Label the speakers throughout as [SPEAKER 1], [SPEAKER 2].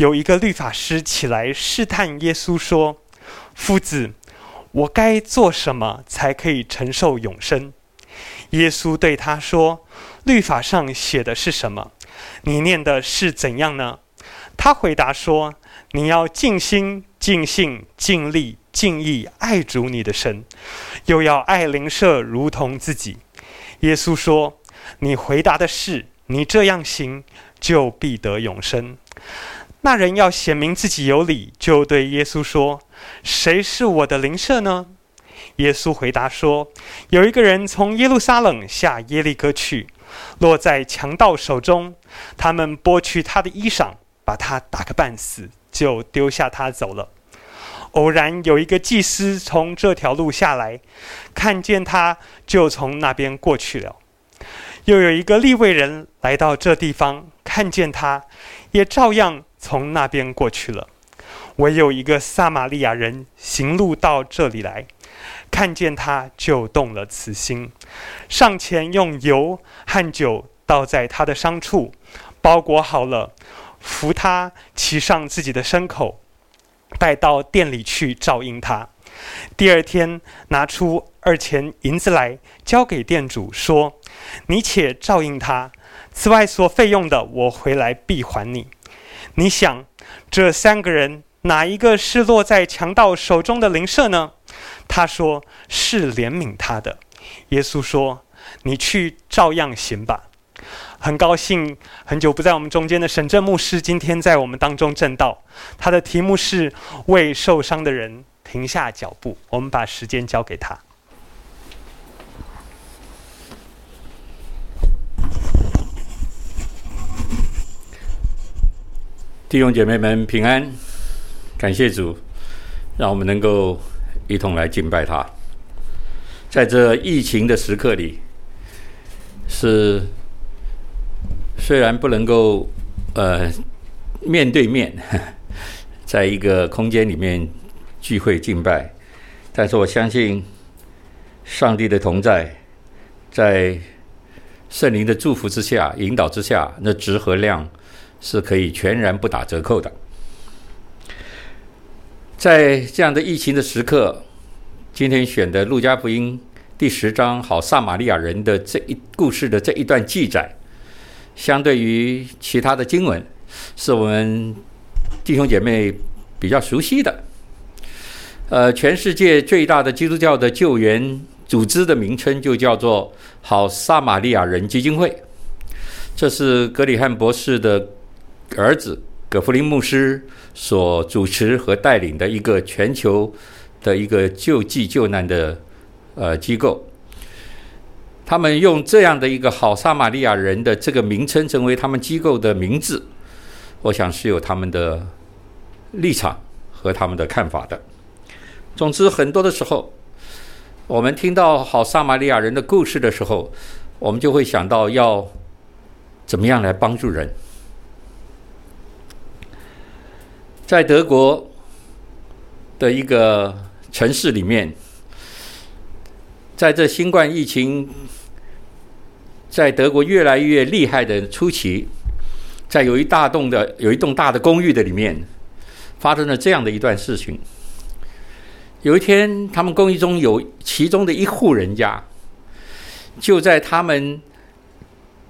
[SPEAKER 1] 有一个律法师起来试探耶稣，说：“夫子，我该做什么才可以承受永生？”耶稣对他说：“律法上写的是什么？你念的是怎样呢？”他回答说：“你要尽心、尽性、尽力、尽意爱主你的神，又要爱邻舍如同自己。”耶稣说：“你回答的是，你这样行，就必得永生。”那人要显明自己有理，就对耶稣说：“谁是我的邻舍呢？”耶稣回答说：“有一个人从耶路撒冷下耶利哥去，落在强盗手中，他们剥去他的衣裳，把他打个半死，就丢下他走了。偶然有一个祭司从这条路下来，看见他，就从那边过去了。又有一个利未人来到这地方，看见他，也照样。”从那边过去了，唯有一个撒玛利亚人行路到这里来，看见他就动了慈心，上前用油和酒倒在他的伤处，包裹好了，扶他骑上自己的牲口，带到店里去照应他。第二天拿出二钱银子来，交给店主说：“你且照应他，此外所费用的，我回来必还你。”你想，这三个人哪一个是落在强盗手中的灵舍呢？他说是怜悯他的。耶稣说：“你去照样行吧。”很高兴，很久不在我们中间的沈正牧师今天在我们当中证道。他的题目是为受伤的人停下脚步。我们把时间交给他。
[SPEAKER 2] 弟兄姐妹们平安，感谢主，让我们能够一同来敬拜他。在这疫情的时刻里，是虽然不能够呃面对面，在一个空间里面聚会敬拜，但是我相信上帝的同在，在圣灵的祝福之下、引导之下，那质和量。是可以全然不打折扣的。在这样的疫情的时刻，今天选的《路加福音》第十章好撒玛利亚人的这一故事的这一段记载，相对于其他的经文，是我们弟兄姐妹比较熟悉的。呃，全世界最大的基督教的救援组织的名称就叫做好撒玛利亚人基金会，这是格里翰博士的。儿子葛弗林牧师所主持和带领的一个全球的一个救济救难的呃机构，他们用这样的一个好撒玛利亚人的这个名称成为他们机构的名字，我想是有他们的立场和他们的看法的。总之，很多的时候，我们听到好撒玛利亚人的故事的时候，我们就会想到要怎么样来帮助人。在德国的一个城市里面，在这新冠疫情在德国越来越厉害的初期，在有一大栋的有一栋大的公寓的里面，发生了这样的一段事情。有一天，他们公寓中有其中的一户人家，就在他们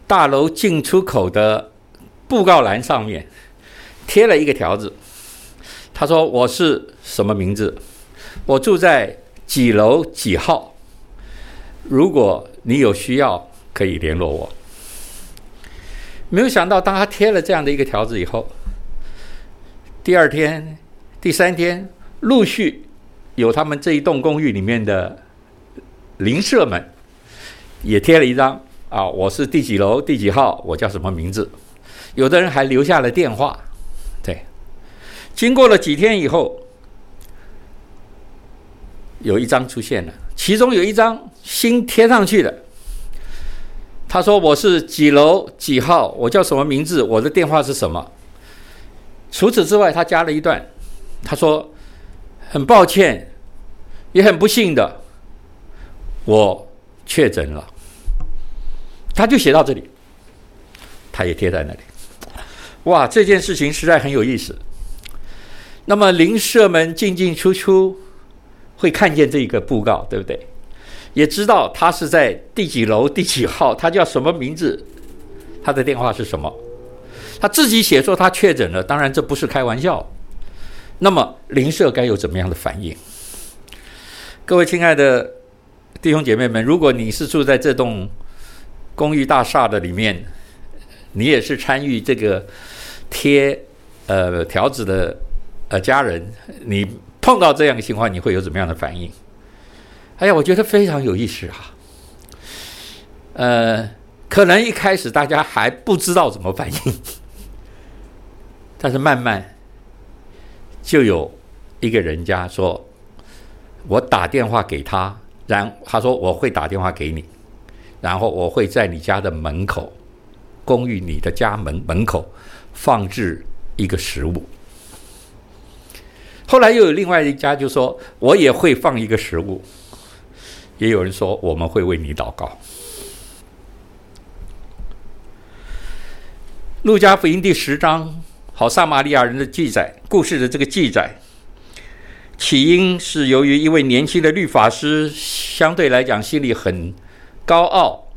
[SPEAKER 2] 大楼进出口的布告栏上面贴了一个条子。他说：“我是什么名字？我住在几楼几号？如果你有需要，可以联络我。”没有想到，当他贴了这样的一个条子以后，第二天、第三天，陆续有他们这一栋公寓里面的邻舍们也贴了一张啊，我是第几楼第几号，我叫什么名字？有的人还留下了电话。对经过了几天以后，有一张出现了，其中有一张新贴上去的。他说：“我是几楼几号，我叫什么名字，我的电话是什么。”除此之外，他加了一段，他说：“很抱歉，也很不幸的，我确诊了。”他就写到这里，他也贴在那里。哇，这件事情实在很有意思。那么邻舍们进进出出，会看见这个布告，对不对？也知道他是在第几楼第几号，他叫什么名字，他的电话是什么。他自己写说他确诊了，当然这不是开玩笑。那么邻舍该有怎么样的反应？各位亲爱的弟兄姐妹们，如果你是住在这栋公寓大厦的里面，你也是参与这个贴呃条子的呃家人，你碰到这样的情况，你会有怎么样的反应？哎呀，我觉得非常有意思啊。呃，可能一开始大家还不知道怎么反应，但是慢慢就有一个人家说，我打电话给他，然他说我会打电话给你，然后我会在你家的门口，公寓你的家门门口放置一个食物。后来又有另外一家就说，我也会放一个食物。也有人说，我们会为你祷告。路加福音第十章，好撒玛利亚人的记载故事的这个记载，起因是由于一位年轻的律法师，相对来讲心里很高傲，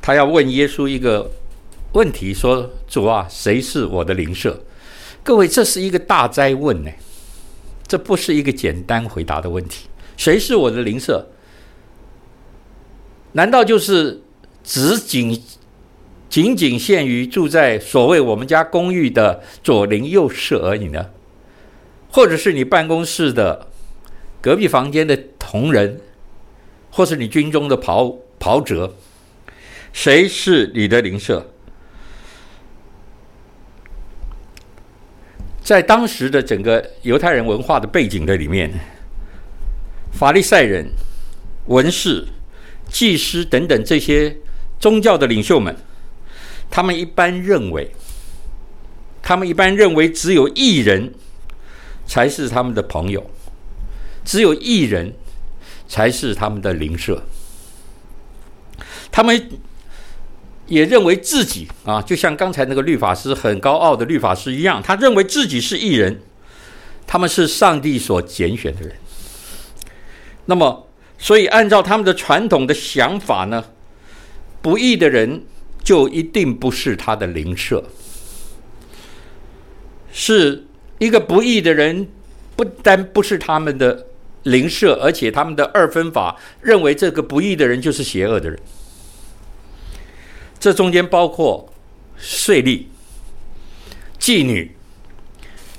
[SPEAKER 2] 他要问耶稣一个问题，说：“主啊，谁是我的邻舍？”各位，这是一个大哉问呢，这不是一个简单回答的问题。谁是我的邻舍？难道就是只仅仅仅限于住在所谓我们家公寓的左邻右舍而已呢？或者是你办公室的隔壁房间的同仁，或是你军中的袍袍泽？谁是你的邻舍？在当时的整个犹太人文化的背景的里面，法利赛人、文士。祭司等等这些宗教的领袖们，他们一般认为，他们一般认为只有义人才是他们的朋友，只有义人才是他们的邻舍。他们也认为自己啊，就像刚才那个律法师很高傲的律法师一样，他认为自己是义人，他们是上帝所拣选的人。那么。所以，按照他们的传统的想法呢，不义的人就一定不是他的邻舍。是一个不义的人，不单不是他们的邻舍，而且他们的二分法认为这个不义的人就是邪恶的人。这中间包括税吏、妓女，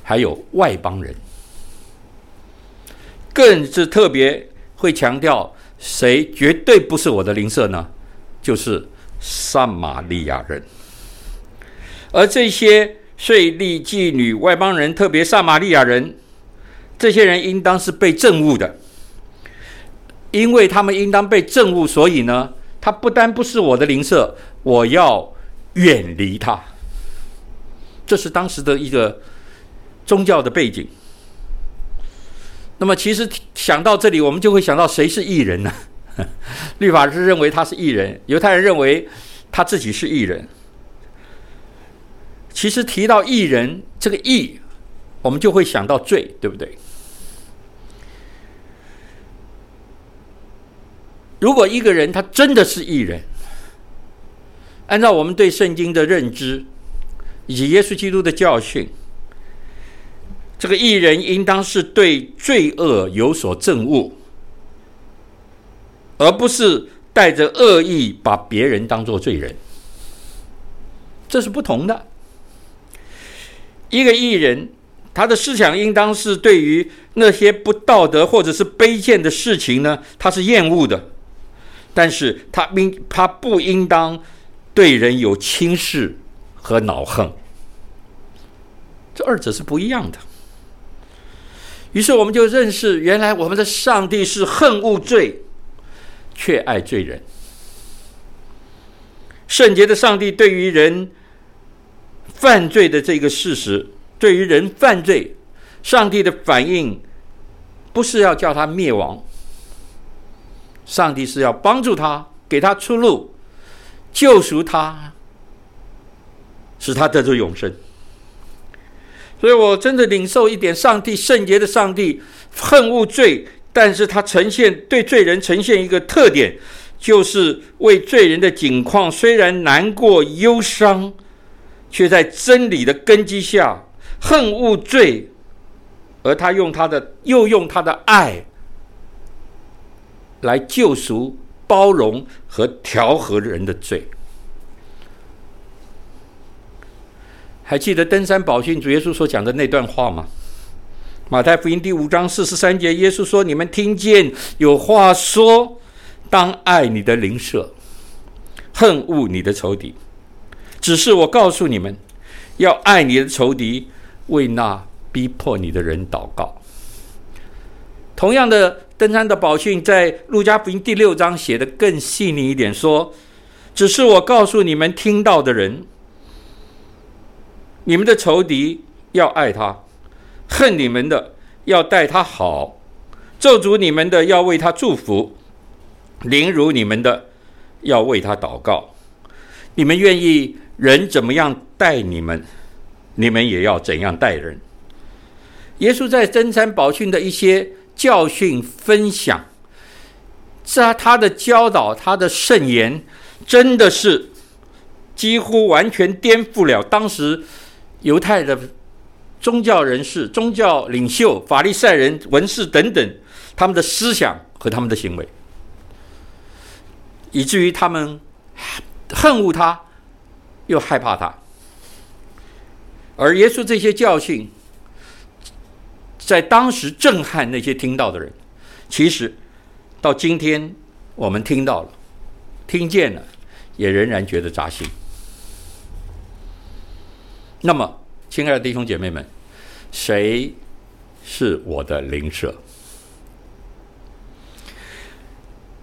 [SPEAKER 2] 还有外邦人，更是特别。会强调谁绝对不是我的邻舍呢？就是撒玛利亚人。而这些税吏、妓女、外邦人，特别撒玛利亚人，这些人应当是被憎恶的，因为他们应当被憎恶，所以呢，他不单不是我的邻舍，我要远离他。这是当时的一个宗教的背景。那么，其实想到这里，我们就会想到谁是异人呢？律法师认为他是异人，犹太人认为他自己是异人。其实提到异人，这个异，我们就会想到罪，对不对？如果一个人他真的是义人，按照我们对圣经的认知以及耶稣基督的教训。这个艺人应当是对罪恶有所憎恶，而不是带着恶意把别人当做罪人。这是不同的。一个艺人，他的思想应当是对于那些不道德或者是卑贱的事情呢，他是厌恶的。但是他应他不应当对人有轻视和恼恨。这二者是不一样的。于是我们就认识，原来我们的上帝是恨恶罪，却爱罪人。圣洁的上帝对于人犯罪的这个事实，对于人犯罪，上帝的反应不是要叫他灭亡，上帝是要帮助他，给他出路，救赎他，使他得着永生。所以我真的领受一点上帝圣洁的上帝恨恶罪，但是他呈现对罪人呈现一个特点，就是为罪人的境况虽然难过忧伤，却在真理的根基下恨恶罪，而他用他的又用他的爱来救赎、包容和调和人的罪。还记得登山宝训主耶稣所讲的那段话吗？马太福音第五章四十三节，耶稣说：“你们听见有话说，当爱你的邻舍，恨恶你的仇敌。只是我告诉你们，要爱你的仇敌，为那逼迫你的人祷告。”同样的，登山的宝训在路加福音第六章写得更细腻一点，说：“只是我告诉你们听到的人。”你们的仇敌要爱他，恨你们的要待他好，咒诅你们的要为他祝福，凌辱你们的要为他祷告。你们愿意人怎么样待你们，你们也要怎样待人。耶稣在登山宝训的一些教训分享，在他的教导，他的圣言，真的是几乎完全颠覆了当时。犹太的宗教人士、宗教领袖、法利赛人、文士等等，他们的思想和他们的行为，以至于他们恨恶他，又害怕他。而耶稣这些教训，在当时震撼那些听到的人，其实到今天我们听到了、听见了，也仍然觉得扎心。那么，亲爱的弟兄姐妹们，谁是我的邻舍？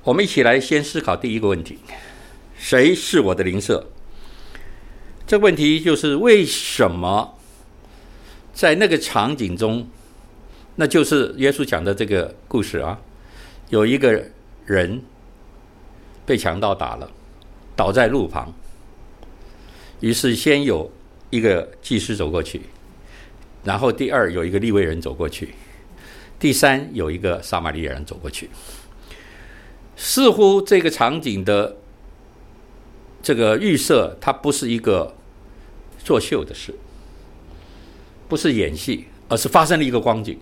[SPEAKER 2] 我们一起来先思考第一个问题：谁是我的邻舍？这个问题就是为什么在那个场景中，那就是耶稣讲的这个故事啊，有一个人被强盗打了，倒在路旁，于是先有。一个祭司走过去，然后第二有一个利未人走过去，第三有一个撒玛利亚人走过去。似乎这个场景的这个预设，它不是一个作秀的事，不是演戏，而是发生了一个光景。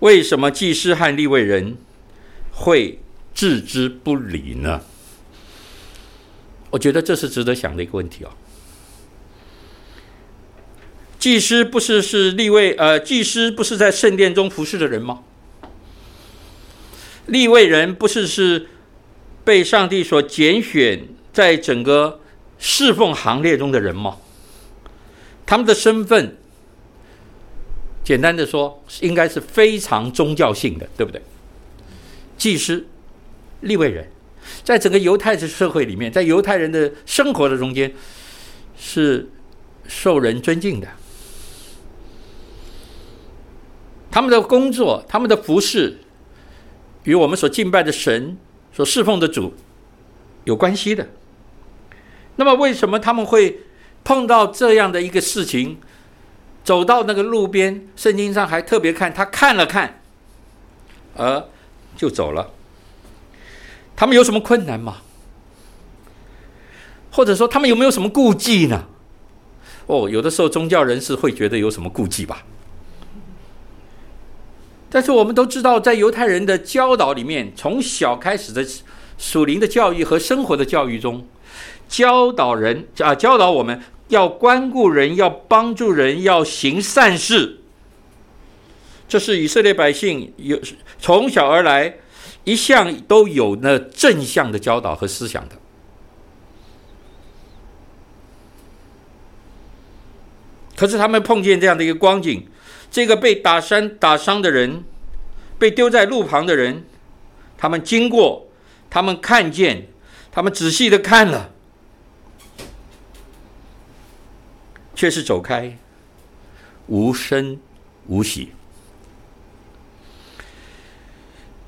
[SPEAKER 2] 为什么祭司和利未人会置之不理呢？我觉得这是值得想的一个问题哦。祭司不是是利未，呃，祭司不是在圣殿中服侍的人吗？利未人不是是被上帝所拣选，在整个侍奉行列中的人吗？他们的身份，简单的说，应该是非常宗教性的，对不对？祭司、立位人，在整个犹太的社会里面，在犹太人的生活的中间，是受人尊敬的。他们的工作，他们的服饰，与我们所敬拜的神、所侍奉的主有关系的。那么，为什么他们会碰到这样的一个事情？走到那个路边，圣经上还特别看他看了看，而就走了。他们有什么困难吗？或者说，他们有没有什么顾忌呢？哦，有的时候宗教人士会觉得有什么顾忌吧。但是我们都知道，在犹太人的教导里面，从小开始的属灵的教育和生活的教育中，教导人啊，教导我们要关顾人，要帮助人，要行善事。这是以色列百姓有从小而来，一向都有那正向的教导和思想的。可是他们碰见这样的一个光景。这个被打伤打伤的人，被丢在路旁的人，他们经过，他们看见，他们仔细的看了，却是走开，无声无息。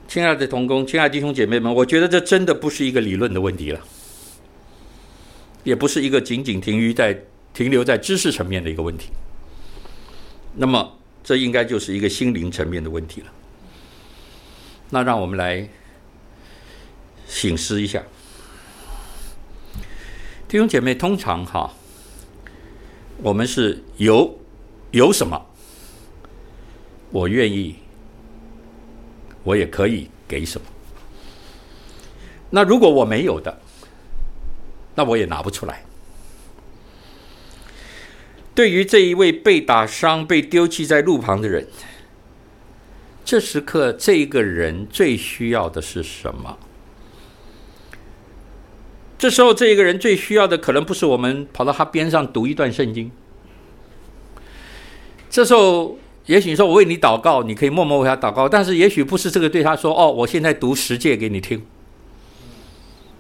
[SPEAKER 2] 亲爱的同工，亲爱的弟兄姐妹们，我觉得这真的不是一个理论的问题了，也不是一个仅仅停于在停留在知识层面的一个问题。那么这应该就是一个心灵层面的问题了。那让我们来醒思一下，弟兄姐妹，通常哈，我们是有有什么，我愿意，我也可以给什么。那如果我没有的，那我也拿不出来。对于这一位被打伤、被丢弃在路旁的人。这时刻，这个人最需要的是什么？这时候，这一个人最需要的可能不是我们跑到他边上读一段圣经。这时候，也许说我为你祷告，你可以默默为他祷告，但是也许不是这个对他说：“哦，我现在读十诫给你听。”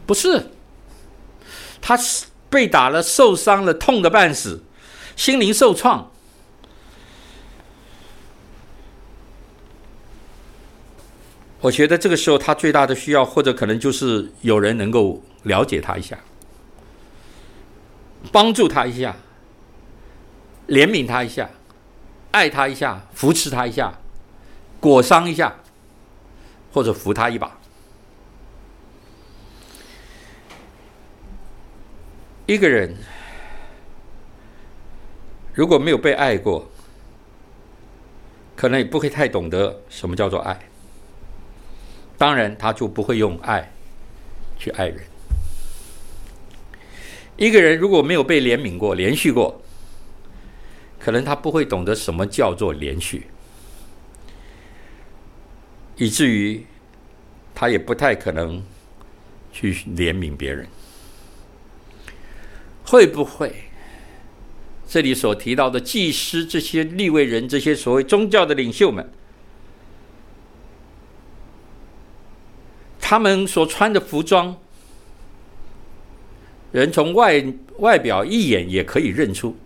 [SPEAKER 2] 不是，他被打了，受伤了，痛得半死，心灵受创。我觉得这个时候他最大的需要，或者可能就是有人能够了解他一下，帮助他一下，怜悯他一下，爱他一下，扶持他一下，裹伤一下，或者扶他一把。一个人如果没有被爱过，可能也不会太懂得什么叫做爱。当然，他就不会用爱去爱人。一个人如果没有被怜悯过、连续过，可能他不会懂得什么叫做连续，以至于他也不太可能去怜悯别人。会不会？这里所提到的祭司、这些立位人、这些所谓宗教的领袖们？他们所穿的服装，人从外外表一眼也可以认出。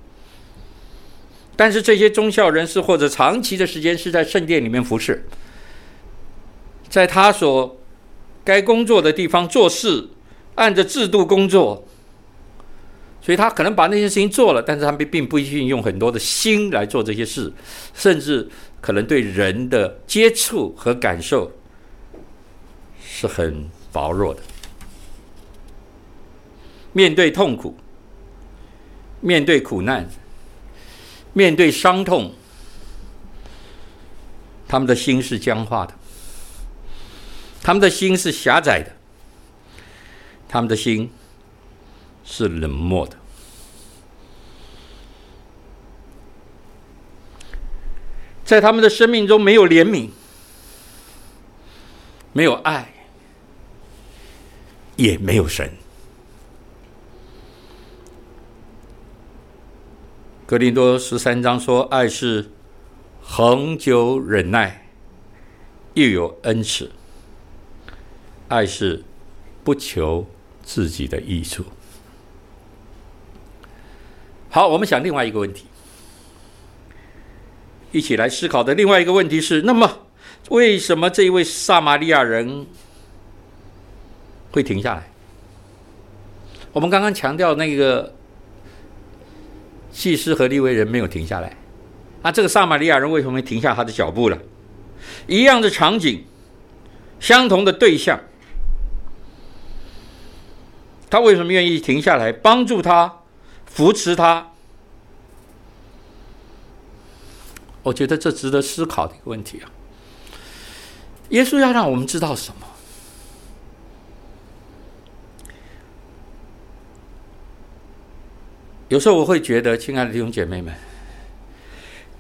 [SPEAKER 2] 但是这些宗教人士或者长期的时间是在圣殿里面服侍，在他所该工作的地方做事，按着制度工作，所以他可能把那些事情做了，但是他们并不一定用很多的心来做这些事，甚至可能对人的接触和感受。是很薄弱的。面对痛苦，面对苦难，面对伤痛，他们的心是僵化的，他们的心是狭窄的，他们的心是冷漠的。在他们的生命中没有怜悯，没有爱。也没有神。格林多十三章说：“爱是恒久忍耐，又有恩慈；爱是不求自己的益处。”好，我们想另外一个问题，一起来思考的另外一个问题是：那么，为什么这一位撒玛利亚人？会停下来。我们刚刚强调那个祭司和利未人没有停下来，那这个撒玛利亚人为什么会停下他的脚步了？一样的场景，相同的对象，他为什么愿意停下来帮助他、扶持他？我觉得这值得思考的一个问题啊。耶稣要让我们知道什么？有时候我会觉得，亲爱的弟兄姐妹们，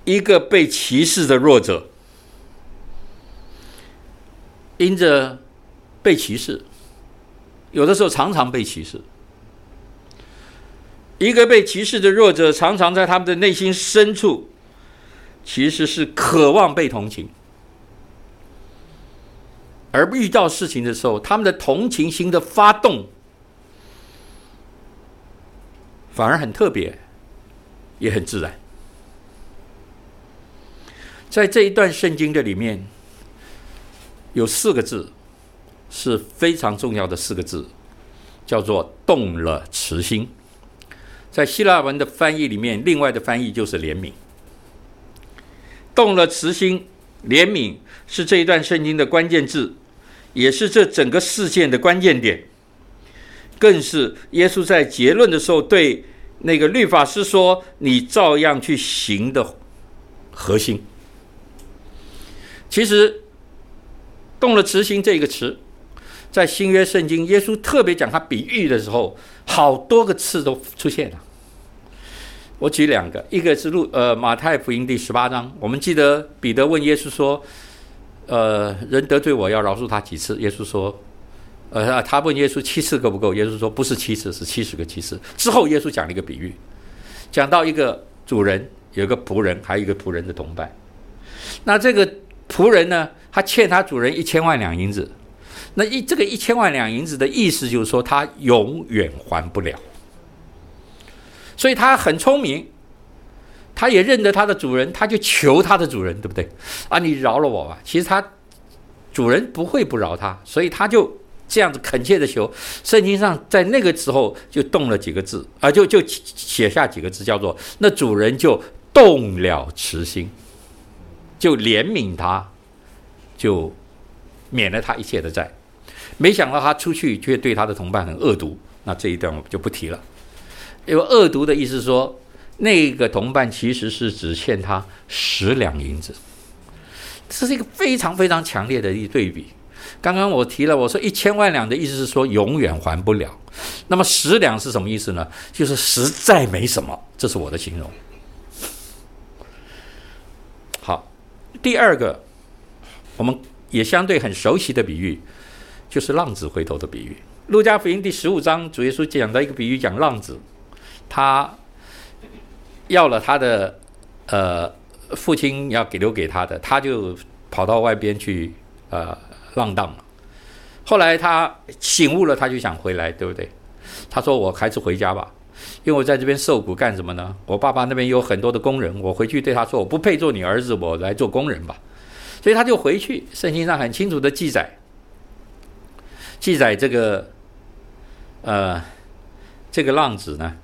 [SPEAKER 2] 一个被歧视的弱者，因着被歧视，有的时候常常被歧视。一个被歧视的弱者，常常在他们的内心深处，其实是渴望被同情，而遇到事情的时候，他们的同情心的发动。反而很特别，也很自然。在这一段圣经的里面，有四个字是非常重要的四个字，叫做“动了慈心”。在希腊文的翻译里面，另外的翻译就是“怜悯”。动了慈心，怜悯是这一段圣经的关键字，也是这整个事件的关键点，更是耶稣在结论的时候对那个律法师说：“你照样去行”的核心。其实，动了慈心这个词，在新约圣经，耶稣特别讲他比喻的时候，好多个次都出现了。我举两个，一个是路呃马太福音第十八章，我们记得彼得问耶稣说：“呃，人得罪我要饶恕他几次？”耶稣说：“呃，他问耶稣七次够不够？”耶稣说：“不是七次，是七十个七次。”之后耶稣讲了一个比喻，讲到一个主人有一个仆人，还有一个仆人的同伴。那这个仆人呢，他欠他主人一千万两银子。那一这个一千万两银子的意思就是说，他永远还不了。所以他很聪明，他也认得他的主人，他就求他的主人，对不对？啊，你饶了我吧。其实他主人不会不饶他，所以他就这样子恳切的求。圣经上在那个时候就动了几个字啊，就就写下几个字，叫做那主人就动了慈心，就怜悯他，就免了他一切的债。没想到他出去却对他的同伴很恶毒，那这一段我就不提了。因为恶毒的意思说，那个同伴其实是只欠他十两银子，这是一个非常非常强烈的一对比。刚刚我提了，我说一千万两的意思是说永远还不了，那么十两是什么意思呢？就是实在没什么，这是我的形容。好，第二个，我们也相对很熟悉的比喻，就是浪子回头的比喻。路加福音第十五章，主耶稣讲到一个比喻，讲浪子。他要了他的呃父亲要给留给他的，他就跑到外边去呃浪荡了。后来他醒悟了，他就想回来，对不对？他说：“我还是回家吧，因为我在这边受苦干什么呢？我爸爸那边有很多的工人，我回去对他说，我不配做你儿子，我来做工人吧。”所以他就回去。圣经上很清楚的记载，记载这个呃这个浪子呢。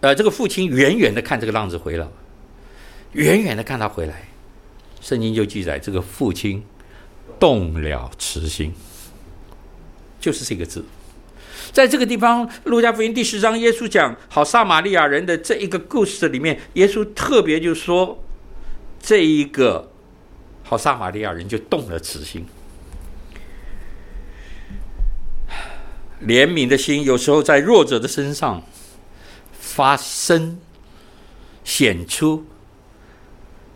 [SPEAKER 2] 呃，这个父亲远远的看这个浪子回来，远远的看他回来，圣经就记载这个父亲动了慈心，就是这个字，在这个地方，路加福音第十章，耶稣讲好撒玛利亚人的这一个故事里面，耶稣特别就说，这一个好撒玛利亚人就动了慈心，怜悯的心有时候在弱者的身上。发生显出，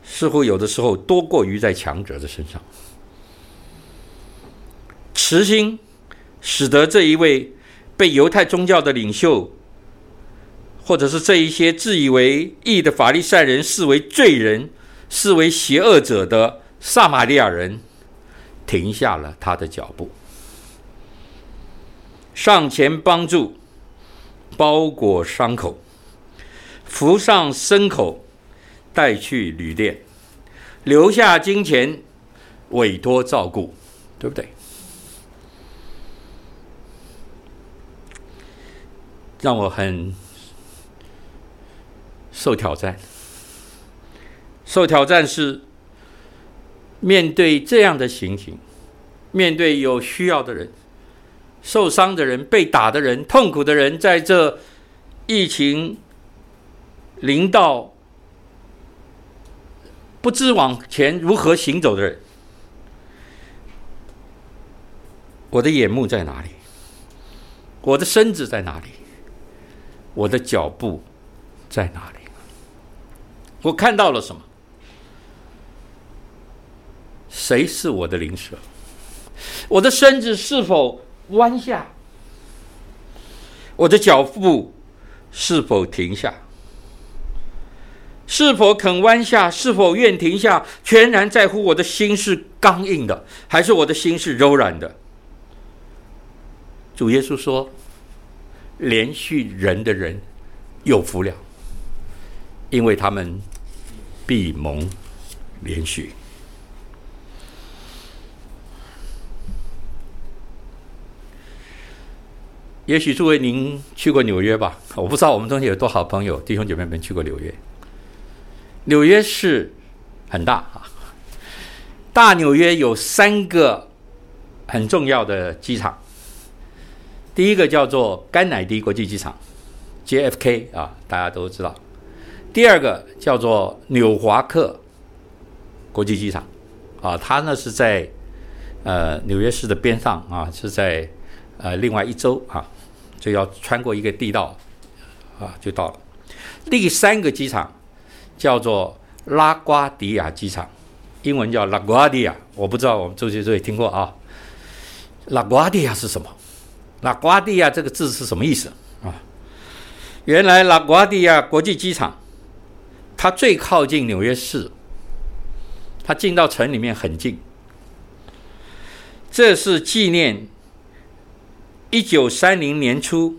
[SPEAKER 2] 似乎有的时候多过于在强者的身上。慈心使得这一位被犹太宗教的领袖，或者是这一些自以为义的法利赛人视为罪人、视为邪恶者的撒玛利亚人，停下了他的脚步，上前帮助，包裹伤口。扶上牲口，带去旅店，留下金钱，委托照顾，对不对？让我很受挑战。受挑战是面对这样的情形，面对有需要的人、受伤的人、被打的人、痛苦的人，在这疫情。临到不知往前如何行走的人，我的眼目在哪里？我的身子在哪里？我的脚步在哪里？我看到了什么？谁是我的邻舍？我的身子是否弯下？我的脚步是否停下？是否肯弯下？是否愿停下？全然在乎我的心是刚硬的，还是我的心是柔软的？主耶稣说：“连续人的人有福了，因为他们必蒙连续。”也许诸位您去过纽约吧？我不知道我们中间有多少朋友弟兄姐妹们去过纽约。纽约市很大啊。大纽约有三个很重要的机场，第一个叫做甘乃迪国际机场 （JFK） 啊，大家都知道。第二个叫做纽华克国际机场啊，它呢是在呃纽约市的边上啊，是在呃另外一周啊，就要穿过一个地道啊就到了。第三个机场叫做拉瓜迪亚机场，英文叫拉瓜迪亚我不知道我们周杰周也听过啊。拉瓜迪亚是什么拉瓜地亚这个字是什么意思啊？原来拉瓜地亚国际机场，它最靠近纽约市，它进到城里面很近。这是纪念一九三零年初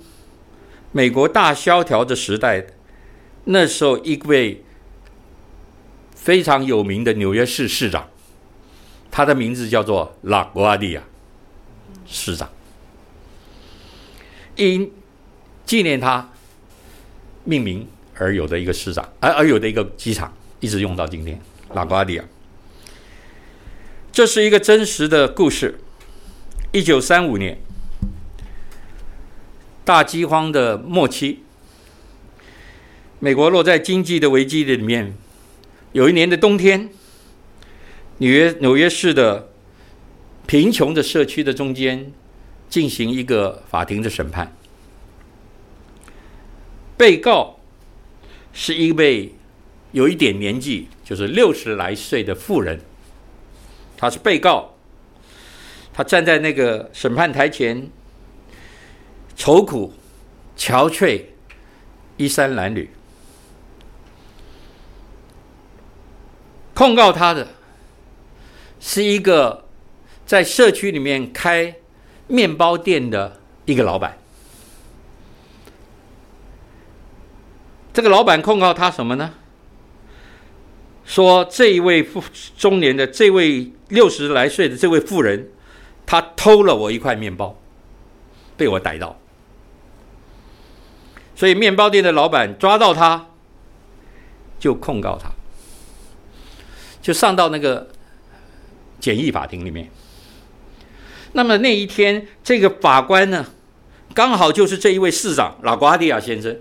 [SPEAKER 2] 美国大萧条的时代。那时候，一位非常有名的纽约市市长，他的名字叫做拉瓜迪亚市长，因纪念他命名而有的一个市长，而而有的一个机场，一直用到今天。拉瓜迪亚，这是一个真实的故事。一九三五年，大饥荒的末期。美国落在经济的危机里面，有一年的冬天，纽约纽约市的贫穷的社区的中间进行一个法庭的审判。被告是一位有一点年纪，就是六十来岁的妇人。她是被告，她站在那个审判台前，愁苦、憔悴、衣衫褴褛。控告他的是一个在社区里面开面包店的一个老板。这个老板控告他什么呢？说这一位妇中年的这位六十来岁的这位妇人，他偷了我一块面包，被我逮到。所以面包店的老板抓到他，就控告他。就上到那个简易法庭里面。那么那一天，这个法官呢，刚好就是这一位市长拉瓜迪亚先生，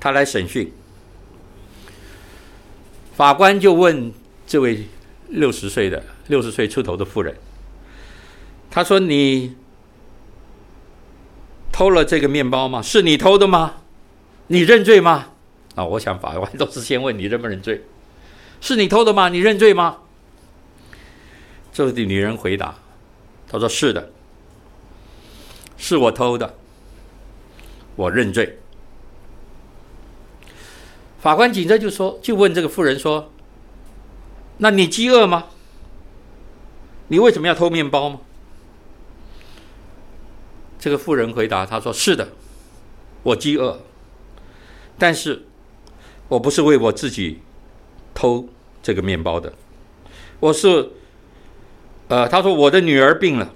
[SPEAKER 2] 他来审讯。法官就问这位六十岁的、六十岁出头的妇人，他说：“你偷了这个面包吗？是你偷的吗？你认罪吗？”啊，我想法官都是先问你认不认罪。是你偷的吗？你认罪吗？这个女人回答：“她说是的，是我偷的，我认罪。”法官紧着就说：“就问这个妇人说，那你饥饿吗？你为什么要偷面包吗？”这个妇人回答：“她说是的，我饥饿，但是我不是为我自己。”偷这个面包的，我是，呃，他说我的女儿病了，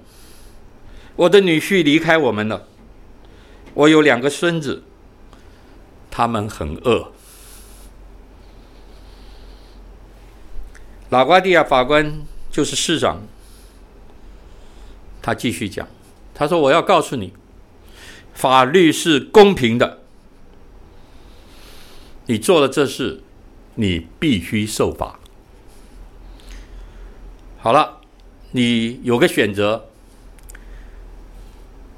[SPEAKER 2] 我的女婿离开我们了，我有两个孙子，他们很饿。拉瓜迪亚法官就是市长，他继续讲，他说我要告诉你，法律是公平的，你做了这事。你必须受罚。好了，你有个选择：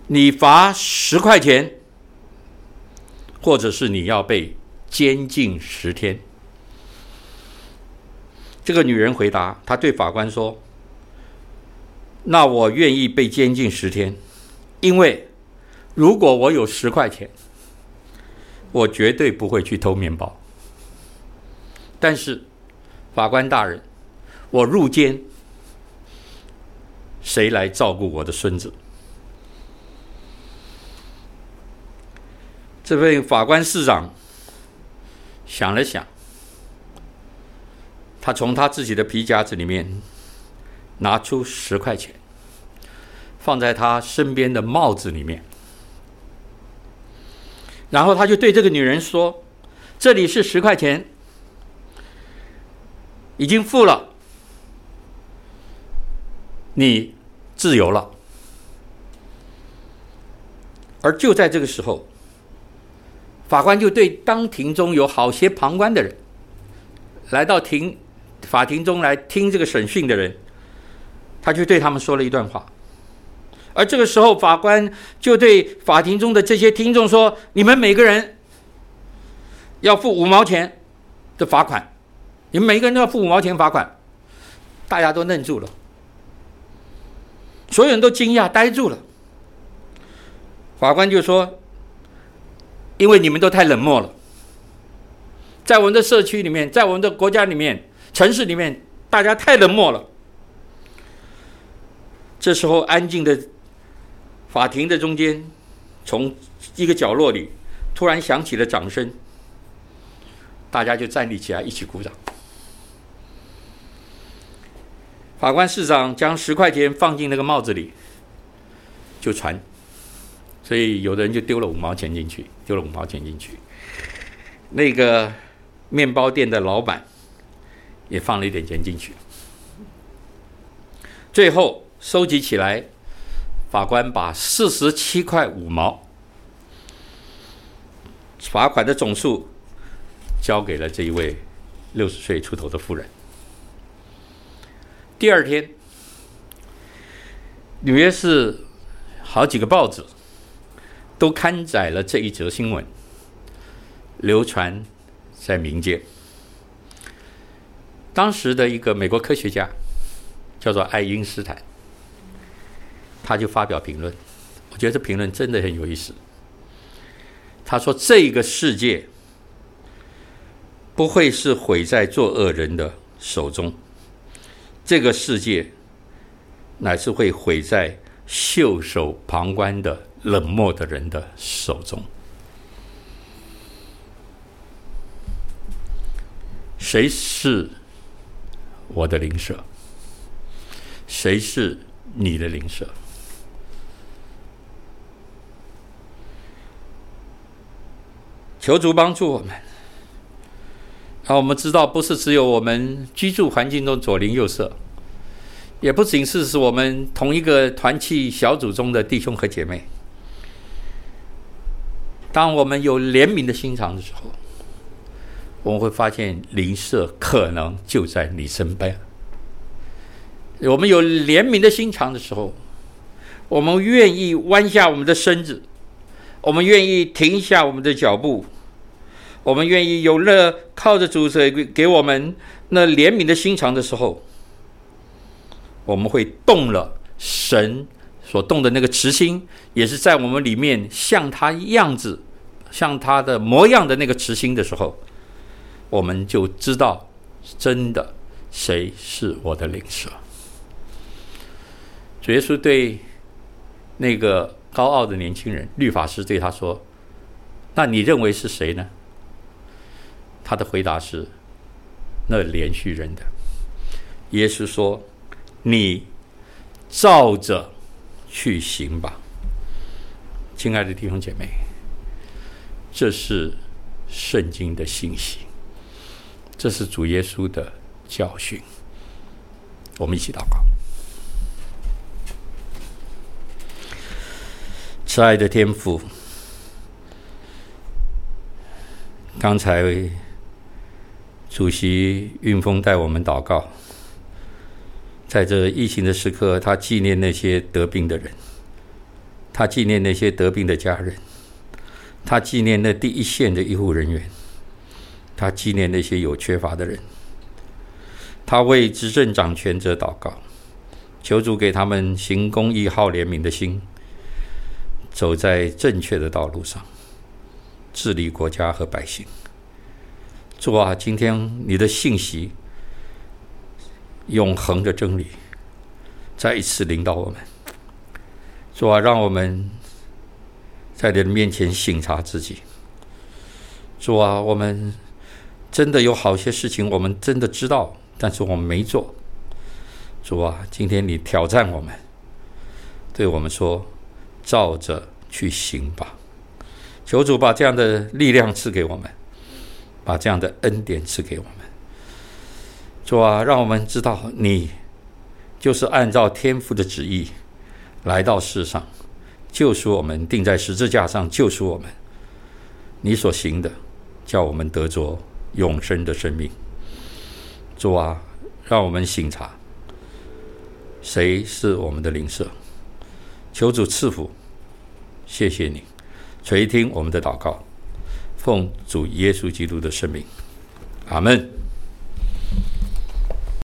[SPEAKER 2] 你罚十块钱，或者是你要被监禁十天。这个女人回答，她对法官说：“那我愿意被监禁十天，因为如果我有十块钱，我绝对不会去偷面包。”但是，法官大人，我入监，谁来照顾我的孙子？这位法官市长想了想，他从他自己的皮夹子里面拿出十块钱，放在他身边的帽子里面，然后他就对这个女人说：“这里是十块钱。”已经付了，你自由了。而就在这个时候，法官就对当庭中有好些旁观的人，来到庭法庭中来听这个审讯的人，他就对他们说了一段话。而这个时候，法官就对法庭中的这些听众说：“你们每个人要付五毛钱的罚款，你们每个人都要付五毛钱罚款。”大家都愣住了，所有人都惊讶呆住了。法官就说：“因为你们都太冷漠了，在我们的社区里面，在我们的国家里面、城市里面，大家太冷漠了。”这时候，安静的法庭的中间，从一个角落里突然响起了掌声，大家就站立起来，一起鼓掌。法官市长将十块钱放进那个帽子里，就传。所以有的人就丢了五毛钱进去，丢了五毛钱进去。那个面包店的老板也放了一点钱进去。最后收集起来，法官把四十七块五毛罚款的总数交给了这一位六十岁出头的妇人。第二天，纽约市好几个报纸。都刊载了这一则新闻，流传在民间。当时的一个美国科学家叫做爱因斯坦，他就发表评论，我觉得这评论真的很有意思。他说：“这个世界不会是毁在作恶人的手中，这个世界乃是会毁在袖手旁观的。”冷漠的人的手中，谁是我的邻舍？谁是你的邻舍？求主帮助我们，好我们知道，不是只有我们居住环境中左邻右舍，也不仅是是我们同一个团契小组中的弟兄和姐妹。当我们有怜悯的心肠的时候，我们会发现邻舍可能就在你身边。我们有怜悯的心肠的时候，我们愿意弯下我们的身子，我们愿意停下我们的脚步，我们愿意有了靠着主给给我们那怜悯的心肠的时候，我们会动了神所动的那个慈心，也是在我们里面像他样子。像他的模样的那个慈心的时候，我们就知道真的谁是我的邻舍。主耶稣对那个高傲的年轻人律法师对他说：“那你认为是谁呢？”他的回答是：“那连续人的。”耶稣说：“你照着去行吧。”亲爱的弟兄姐妹。这是圣经的信息，这是主耶稣的教训。我们一起祷告。慈爱的天父，刚才主席运峰带我们祷告，在这疫情的时刻，他纪念那些得病的人，他纪念那些得病的家人。他纪念那第一线的医护人员，他纪念那些有缺乏的人，他为执政掌权者祷告，求主给他们行公义、好怜悯的心，走在正确的道路上，治理国家和百姓。主啊，今天你的信息，永恒的真理，再一次领导我们。主啊，让我们。在你的面前省察自己，主啊，我们真的有好些事情，我们真的知道，但是我们没做。主啊，今天你挑战我们，对我们说：“照着去行吧。”求主把这样的力量赐给我们，把这样的恩典赐给我们。主啊，让我们知道你就是按照天父的旨意来到世上，救赎我们，钉在十字架上救赎我们。你所行的，叫我们得着永生的生命。主啊，让我们省察，谁是我们的邻舍？求主赐福，谢谢你垂听我们的祷告，奉主耶稣基督的圣名，阿门。